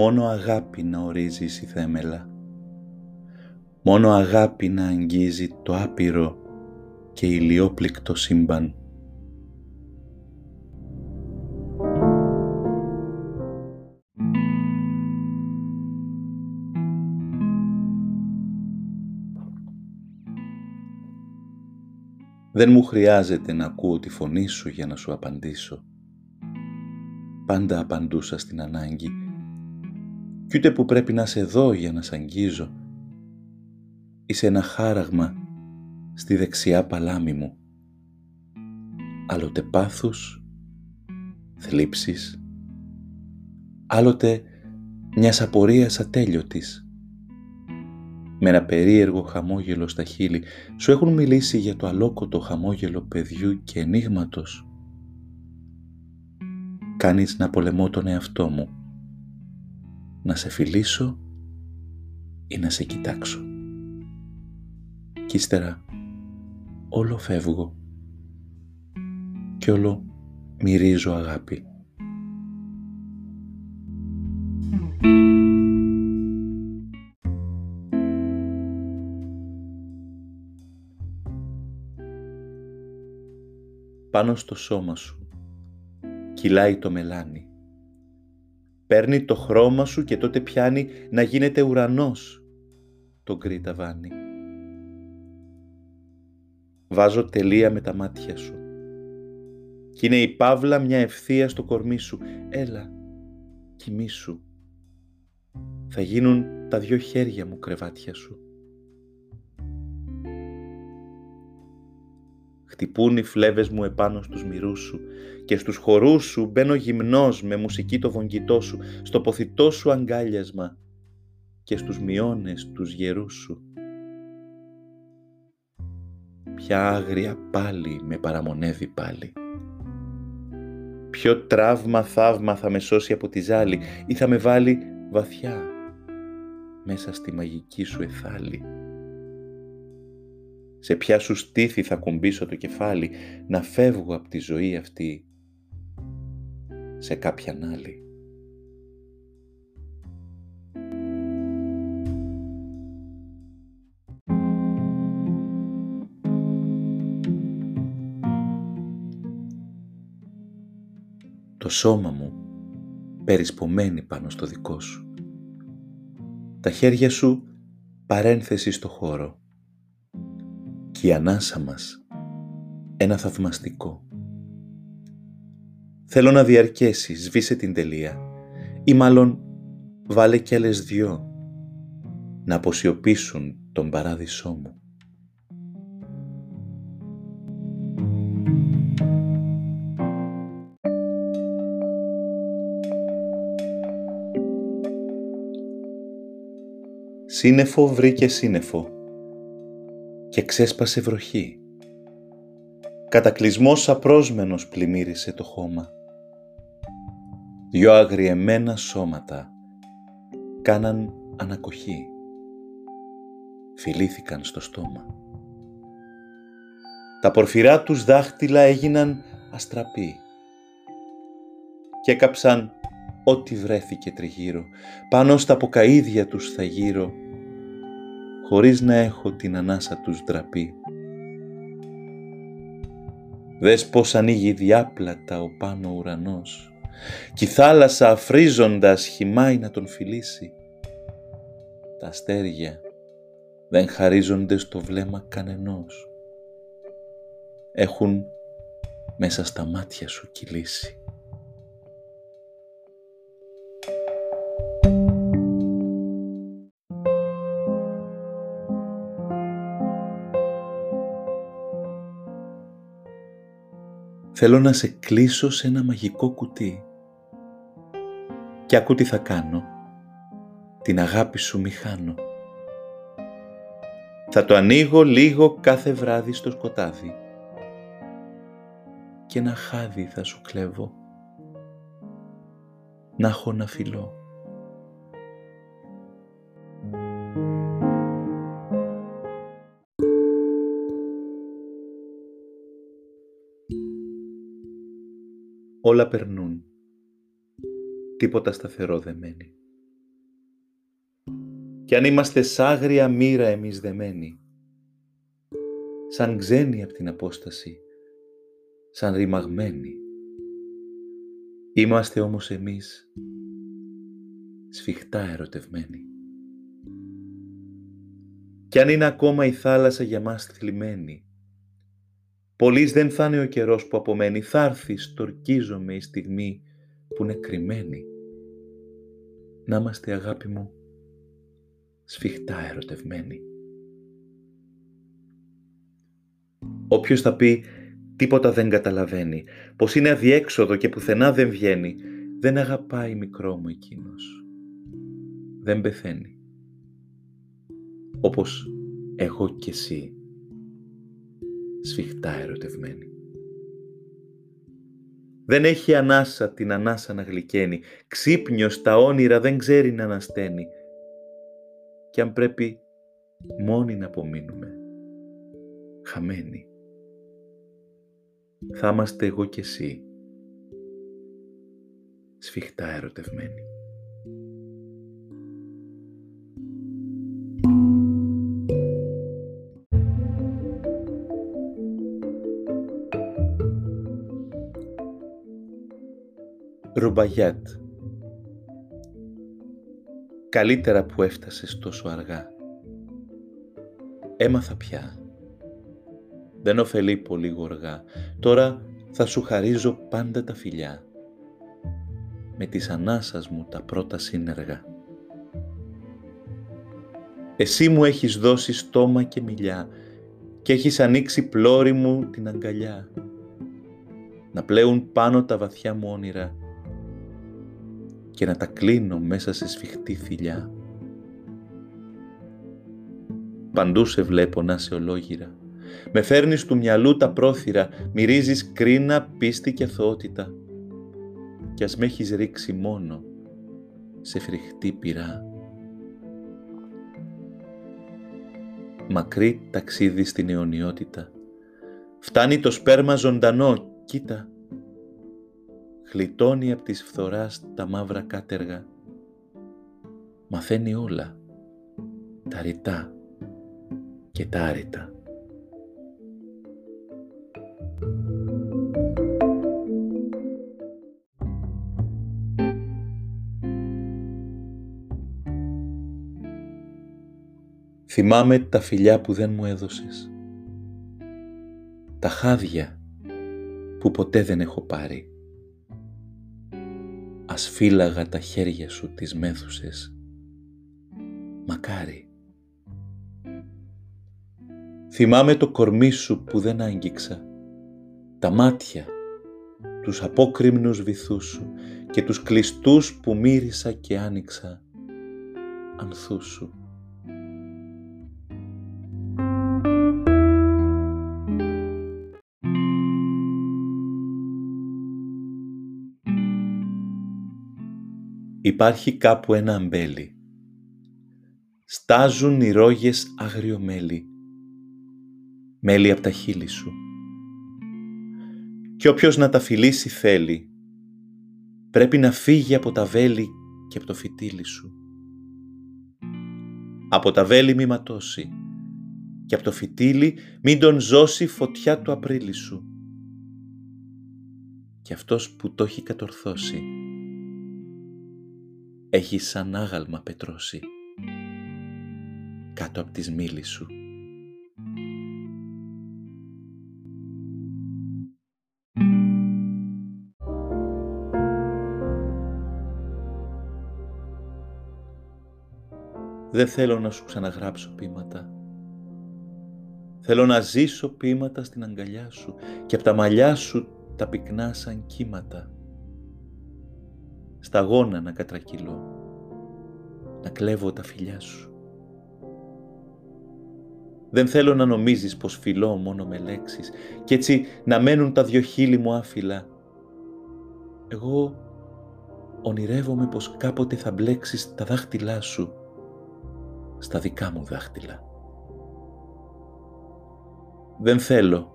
μόνο αγάπη να ορίζεις η θέμελα. Μόνο αγάπη να αγγίζει το άπειρο και ηλιόπληκτο σύμπαν. Δεν μου χρειάζεται να ακούω τη φωνή σου για να σου απαντήσω. Πάντα απαντούσα στην ανάγκη κι ούτε που πρέπει να σε δω για να σ' αγγίζω. Είσαι ένα χάραγμα στη δεξιά παλάμη μου. Άλλοτε πάθους, θλίψεις, άλλοτε μιας απορίας ατέλειωτης με ένα περίεργο χαμόγελο στα χείλη, σου έχουν μιλήσει για το αλόκοτο χαμόγελο παιδιού και ενίγματος. Κάνεις να πολεμώ τον εαυτό μου, να σε φιλήσω ή να σε κοιτάξω. Κι ύστερα όλο φεύγω και όλο μυρίζω αγάπη. πάνω στο σώμα σου. Κυλάει το μελάνι. Παίρνει το χρώμα σου και τότε πιάνει να γίνεται ουρανός το γκρι ταβάνι. Βάζω τελεία με τα μάτια σου. Κι είναι η παύλα μια ευθεία στο κορμί σου. Έλα, κοιμήσου. Θα γίνουν τα δυο χέρια μου κρεβάτια σου. Χτυπούν οι φλέβες μου επάνω στους μυρούς σου και στους χορούς σου μπαίνω γυμνός με μουσική το βογγητό σου, στο ποθητό σου αγκάλιασμα και στους μειώνες τους γερούς σου. Ποια άγρια πάλι με παραμονεύει πάλι. Ποιο τραύμα θαύμα θα με σώσει από τη ζάλη ή θα με βάλει βαθιά μέσα στη μαγική σου εθάλη σε ποια σου στήθη θα κουμπίσω το κεφάλι, να φεύγω από τη ζωή αυτή σε κάποιαν άλλη. Το σώμα μου περισπομένει πάνω στο δικό σου. Τα χέρια σου παρένθεση στο χώρο και η ανάσα μας ένα θαυμαστικό. Θέλω να διαρκέσει, σβήσε την τελεία ή μάλλον βάλε κι άλλες δυο να αποσιωπήσουν τον παράδεισό μου. Σύννεφο βρήκε σύννεφο και ξέσπασε βροχή. Κατακλυσμός απρόσμενος πλημμύρισε το χώμα. Δυο αγριεμένα σώματα κάναν ανακοχή. Φιλήθηκαν στο στόμα. Τα πορφυρά τους δάχτυλα έγιναν αστραπή και έκαψαν ό,τι βρέθηκε τριγύρω. Πάνω στα ποκαίδια τους θα γύρω χωρίς να έχω την ανάσα τους ντραπεί. Δες πως ανοίγει διάπλατα ο πάνω ουρανός κι η θάλασσα αφρίζοντας χυμάει να τον φιλήσει. Τα αστέρια δεν χαρίζονται στο βλέμμα κανενός. Έχουν μέσα στα μάτια σου κυλήσει. Θέλω να σε κλείσω σε ένα μαγικό κουτί. Και ακού τι θα κάνω. Την αγάπη σου μη χάνω. Θα το ανοίγω λίγο κάθε βράδυ στο σκοτάδι. Και ένα χάδι θα σου κλέβω. Να έχω να φιλώ. Όλα περνούν. Τίποτα σταθερό δεν μένει. κι αν είμαστε σ' άγρια μοίρα εμείς δεμένοι, σαν ξένοι από την απόσταση, σαν ρημαγμένοι. Είμαστε όμως εμείς σφιχτά ερωτευμένοι. Κι αν είναι ακόμα η θάλασσα για μας θλιμμένη, Πολύς δεν θα είναι ο καιρός που απομένει, θα έρθει στορκίζομαι η στιγμή που είναι κρυμμένη. Να είμαστε αγάπη μου σφιχτά ερωτευμένοι. Όποιος θα πει τίποτα δεν καταλαβαίνει, πως είναι αδιέξοδο και πουθενά δεν βγαίνει, δεν αγαπάει μικρό μου εκείνος. Δεν πεθαίνει. Όπως εγώ και εσύ σφιχτά ερωτευμένη. Δεν έχει ανάσα την ανάσα να γλυκαίνει, ξύπνιος τα όνειρα δεν ξέρει να ανασταίνει. Κι αν πρέπει μόνοι να απομείνουμε, χαμένοι, θα είμαστε εγώ και εσύ, σφιχτά ερωτευμένοι. Ρουμπαγιάτ Καλύτερα που έφτασες τόσο αργά. Έμαθα πια. Δεν ωφελεί πολύ γοργά. Τώρα θα σου χαρίζω πάντα τα φιλιά. Με τις ανάσας μου τα πρώτα σύνεργα. Εσύ μου έχεις δώσει στόμα και μιλιά και έχεις ανοίξει πλώρη μου την αγκαλιά. Να πλέουν πάνω τα βαθιά μου όνειρα και να τα κλείνω μέσα σε σφιχτή θηλιά. Παντού σε βλέπω να σε ολόγυρα. Με φέρνεις του μυαλού τα πρόθυρα, μυρίζεις κρίνα, πίστη και αθωότητα. Κι ας με έχεις ρίξει μόνο σε φρικτή πυρά. Μακρύ ταξίδι στην αιωνιότητα. Φτάνει το σπέρμα ζωντανό, κοίτα, γλιτώνει από της φθοράς τα μαύρα κάτεργα. Μαθαίνει όλα, τα ρητά και τα άρρητα. Θυμάμαι τα φιλιά που δεν μου έδωσες. Τα χάδια που ποτέ δεν έχω πάρει ας φύλαγα τα χέρια σου τις μέθουσες. Μακάρι. Θυμάμαι το κορμί σου που δεν άγγιξα, τα μάτια, τους απόκριμνους βυθούς σου και τους κλειστούς που μύρισα και άνοιξα ανθούς σου. Υπάρχει κάπου ένα αμπέλι. Στάζουν οι ρόγες άγριο μέλι. Μέλι από τα χείλη σου. Κι όποιος να τα φιλήσει θέλει, πρέπει να φύγει από τα βέλη και από το φυτίλι σου. Από τα βέλη μη ματώσει και από το φυτίλι μην τον ζώσει φωτιά του Απρίλη σου. Και αυτός που το έχει κατορθώσει, έχει σαν άγαλμα πετρώσει κάτω από τις μήλες σου. Δεν θέλω να σου ξαναγράψω πείματα. Θέλω να ζήσω πείματα στην αγκαλιά σου και από τα μαλλιά σου τα πυκνά σαν κύματα σταγόνα να κατρακυλώ, να κλέβω τα φιλιά σου. Δεν θέλω να νομίζεις πως φιλώ μόνο με λέξεις και έτσι να μένουν τα δυο χείλη μου άφυλα. Εγώ ονειρεύομαι πως κάποτε θα μπλέξεις τα δάχτυλά σου στα δικά μου δάχτυλα. Δεν θέλω.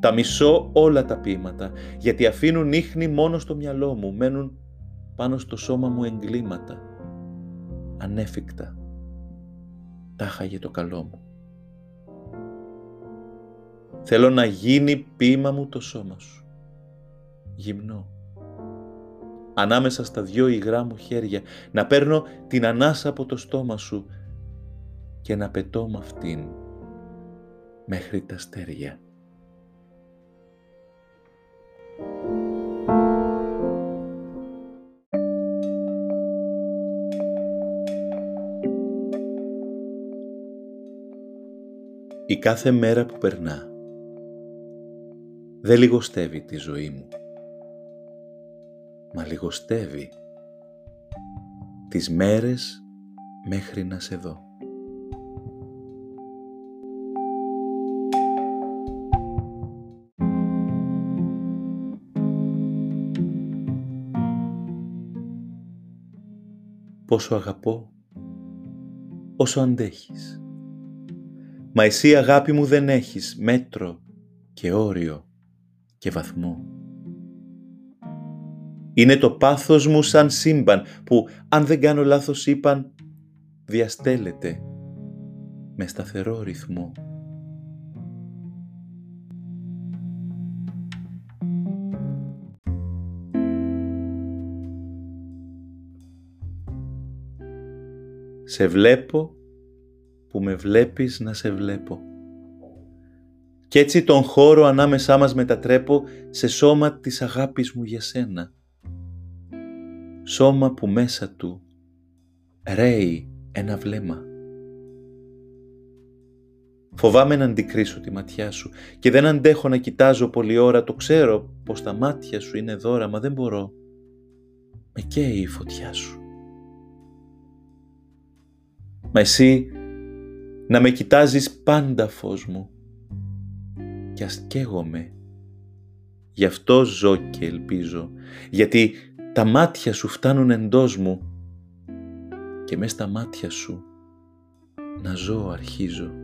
Τα μισώ όλα τα ποίηματα, γιατί αφήνουν ίχνη μόνο στο μυαλό μου, μένουν πάνω στο σώμα μου εγκλήματα, ανέφικτα, τάχαγε το καλό μου. Θέλω να γίνει πείμα μου το σώμα σου. Γυμνό. Ανάμεσα στα δυο υγρά μου χέρια να παίρνω την ανάσα από το στόμα σου και να πετώ με αυτήν μέχρι τα στέρια. Η κάθε μέρα που περνά δεν λιγοστεύει τη ζωή μου, μα λιγοστεύει τις μέρες μέχρι να σε δω. Πόσο αγαπώ, όσο αντέχεις. Μα εσύ αγάπη μου δεν έχεις μέτρο και όριο και βαθμό. Είναι το πάθος μου σαν σύμπαν που αν δεν κάνω λάθος είπαν διαστέλλεται με σταθερό ρυθμό. Σε βλέπω που με βλέπεις να σε βλέπω. Κι έτσι τον χώρο ανάμεσά μας μετατρέπω σε σώμα της αγάπης μου για σένα. Σώμα που μέσα του ρέει ένα βλέμμα. Φοβάμαι να αντικρίσω τη ματιά σου και δεν αντέχω να κοιτάζω πολλή ώρα. Το ξέρω πως τα μάτια σου είναι δώρα, μα δεν μπορώ. Με καίει η φωτιά σου. Μα εσύ να με κοιτάζεις πάντα φως μου και ας καίγομαι. Γι' αυτό ζω και ελπίζω, γιατί τα μάτια σου φτάνουν εντός μου και μες στα μάτια σου να ζω αρχίζω.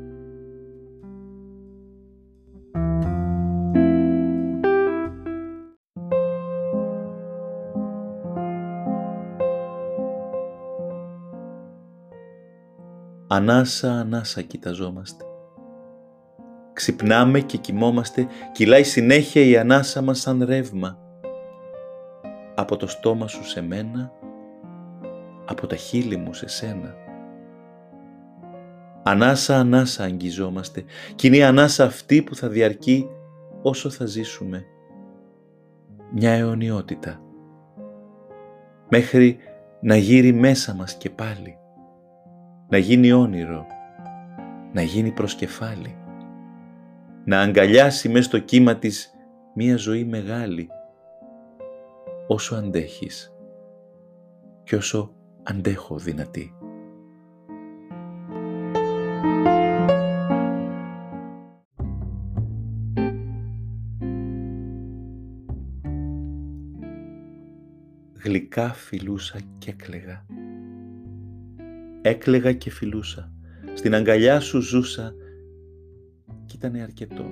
Ανάσα, ανάσα κοιταζόμαστε. Ξυπνάμε και κοιμόμαστε, κυλάει συνέχεια η ανάσα μας σαν ρεύμα. Από το στόμα σου σε μένα, από τα χείλη μου σε σένα. Ανάσα, ανάσα αγγιζόμαστε, κι είναι η ανάσα αυτή που θα διαρκεί όσο θα ζήσουμε. Μια αιωνιότητα. Μέχρι να γύρει μέσα μας και πάλι να γίνει όνειρο, να γίνει προσκεφάλι, να αγκαλιάσει μες στο κύμα της μία ζωή μεγάλη, όσο αντέχεις και όσο αντέχω δυνατή. Γλυκά φιλούσα και έκλαιγα Έκλεγα και φιλούσα. Στην αγκαλιά σου ζούσα κι ήταν αρκετό.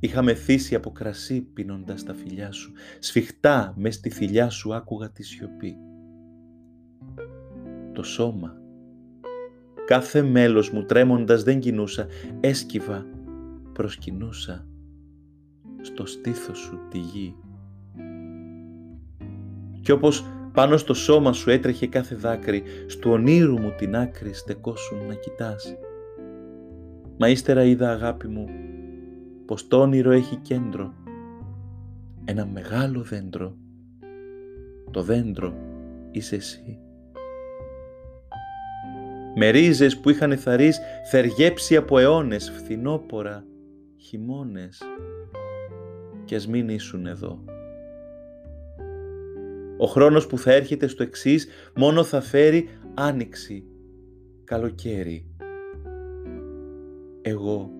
Είχα μεθύσει από κρασί πίνοντας τα φιλιά σου. Σφιχτά μες στη θηλιά σου άκουγα τη σιωπή. Το σώμα. Κάθε μέλος μου τρέμοντας δεν κινούσα. Έσκυβα, προσκυνούσα. Στο στήθος σου τη γη. Κι όπως πάνω στο σώμα σου έτρεχε κάθε δάκρυ, στου ονείρου μου την άκρη στεκόσουν να κοιτάς. Μα ύστερα είδα αγάπη μου, πως το όνειρο έχει κέντρο, ένα μεγάλο δέντρο. Το δέντρο είσαι εσύ. Με ρίζες που είχαν θαρείς θεργέψει από αιώνες, φθινόπορα, χειμώνες, κι ας μην ήσουν εδώ. Ο χρόνος που θα έρχεται στο εξής μόνο θα φέρει άνοιξη, καλοκαίρι. Εγώ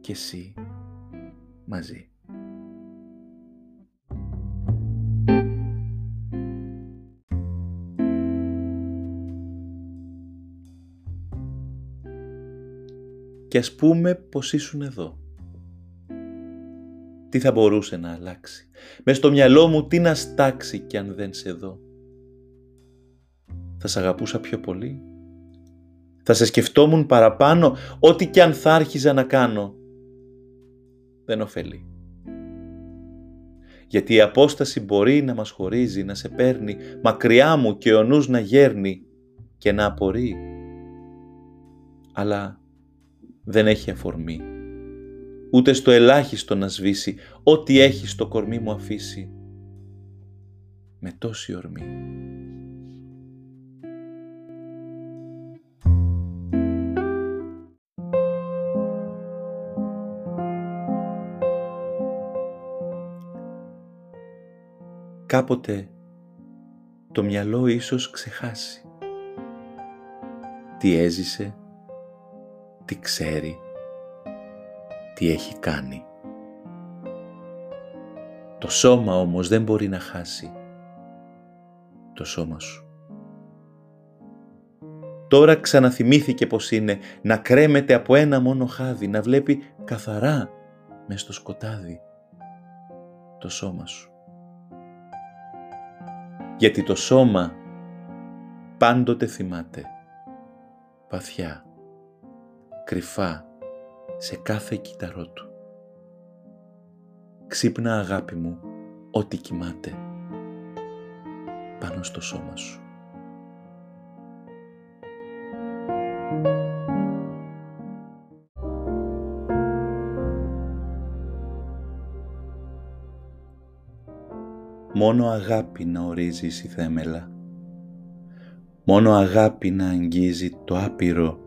και εσύ μαζί. Και ας πούμε πως ήσουν εδώ τι θα μπορούσε να αλλάξει. Με στο μυαλό μου τι να στάξει κι αν δεν σε δω. Θα σ' αγαπούσα πιο πολύ, Θα σε σκεφτόμουν παραπάνω ό,τι κι αν θα άρχιζα να κάνω. Δεν ωφελεί. Γιατί η απόσταση μπορεί να μας χωρίζει, να σε παίρνει μακριά μου και ο νους να γέρνει και να απορεί. Αλλά δεν έχει αφορμή. Ούτε στο ελάχιστο να σβήσει ό,τι έχει στο κορμί μου αφήσει. Με τόση ορμή. κάποτε το μυαλό ίσως ξεχάσει. Τι έζησε, τι ξέρει, τι έχει κάνει. Το σώμα όμως δεν μπορεί να χάσει το σώμα σου. Τώρα ξαναθυμήθηκε πως είναι να κρέμεται από ένα μόνο χάδι, να βλέπει καθαρά μες στο σκοτάδι το σώμα σου γιατί το σώμα πάντοτε θυμάται, βαθιά, κρυφά, σε κάθε κύτταρό του. Ξύπνα αγάπη μου, ό,τι κοιμάται, πάνω στο σώμα σου. μόνο αγάπη να ορίζεις η θέμελα. Μόνο αγάπη να αγγίζει το άπειρο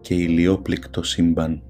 και ηλιόπληκτο σύμπαν.